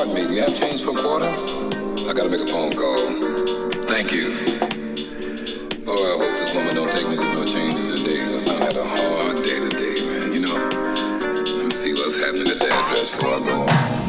pardon me, do you have change for a quarter? I gotta make a phone call. Thank you. Boy, I hope this woman don't take me through no changes today, cause I had a hard day today, man, you know? Let me see what's happening at the address before I go home.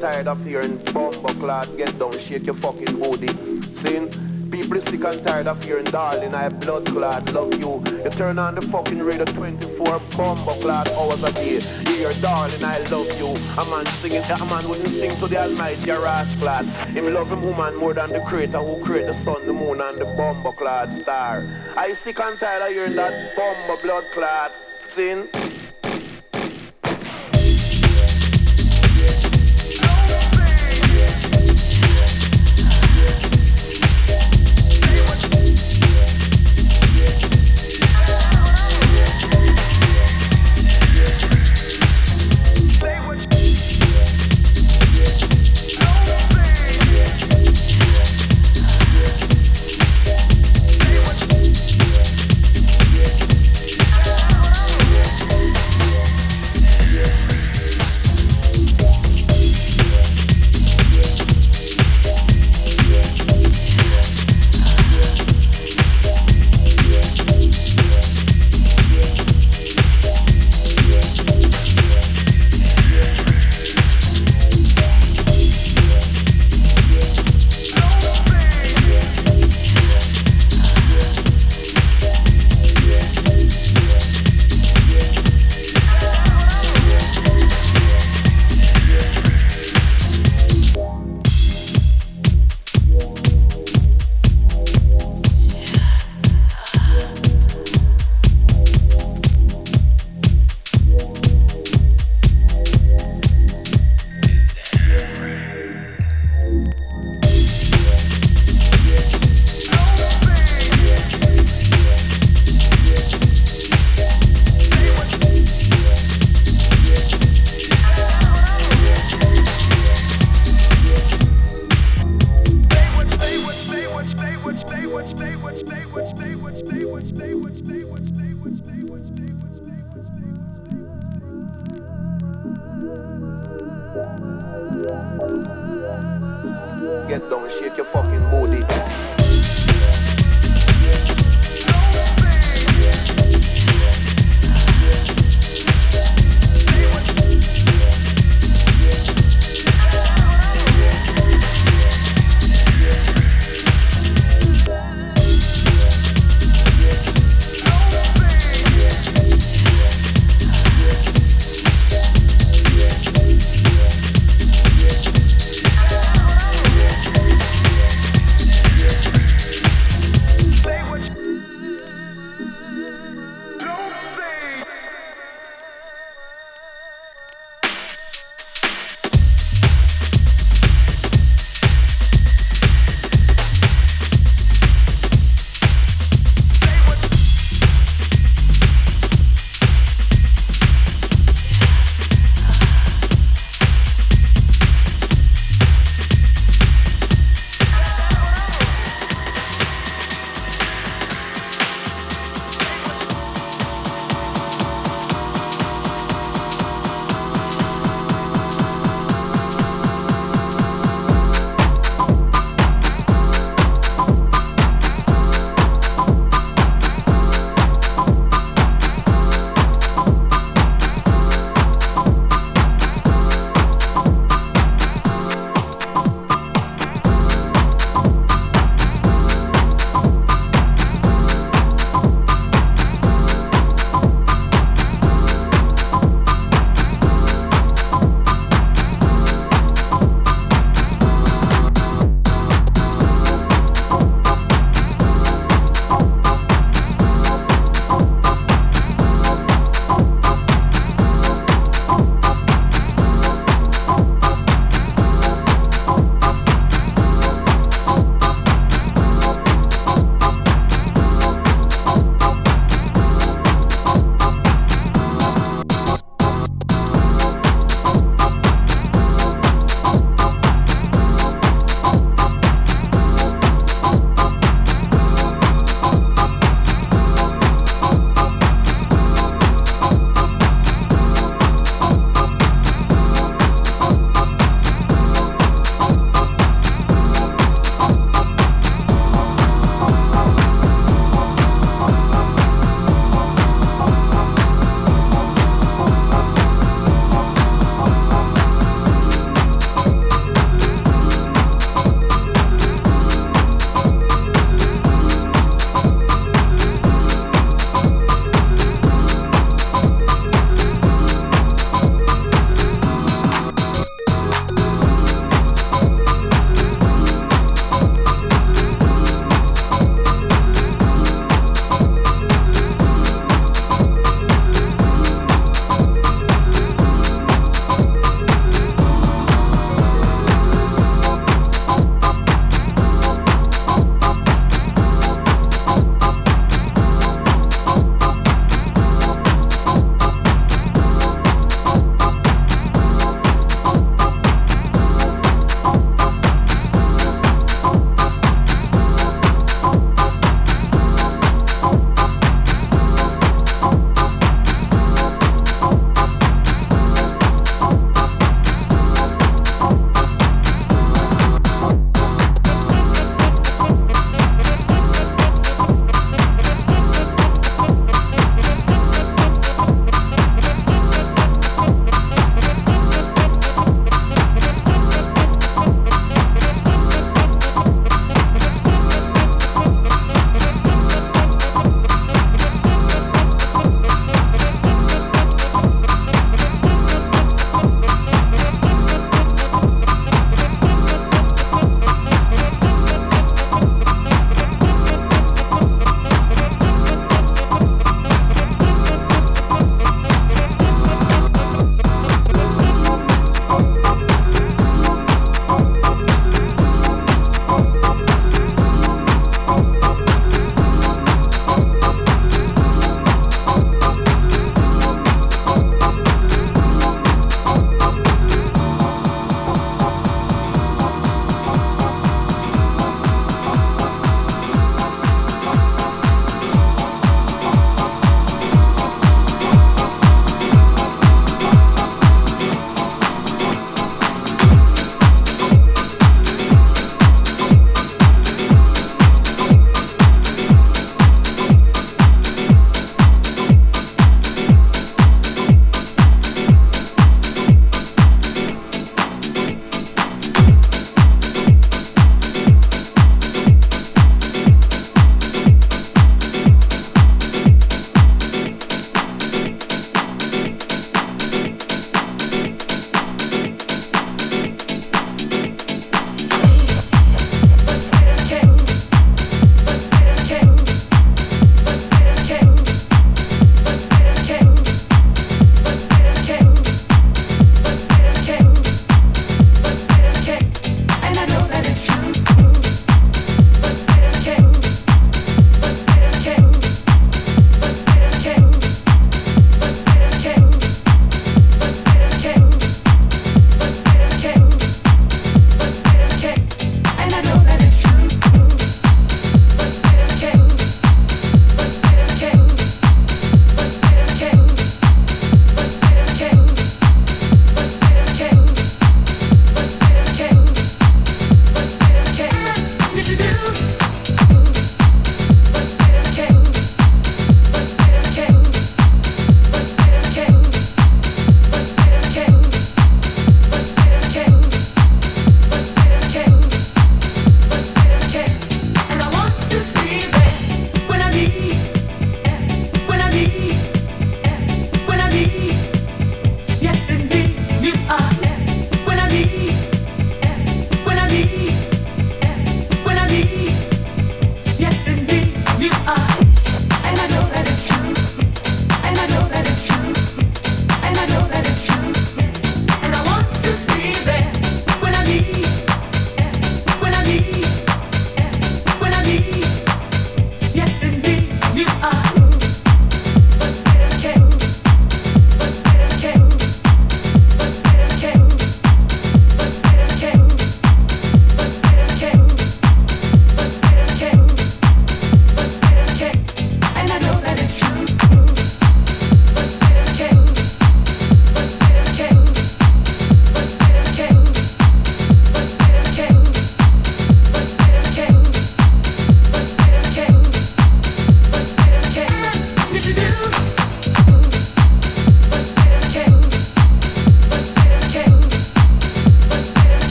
Tired of hearing bomber clad, get down, shake your fucking booty. Saying People sick and tired of hearing darling, I blood clot, love you. You turn on the fucking radio 24 bomber clot hours a day. You hear darling, I love you. A man singing, a man wouldn't sing to the almighty ras clot. Him love him woman more than the creator who create the sun, the moon and the bomber clot star. I sick and tired of hearing that bomber blood clot. Sin.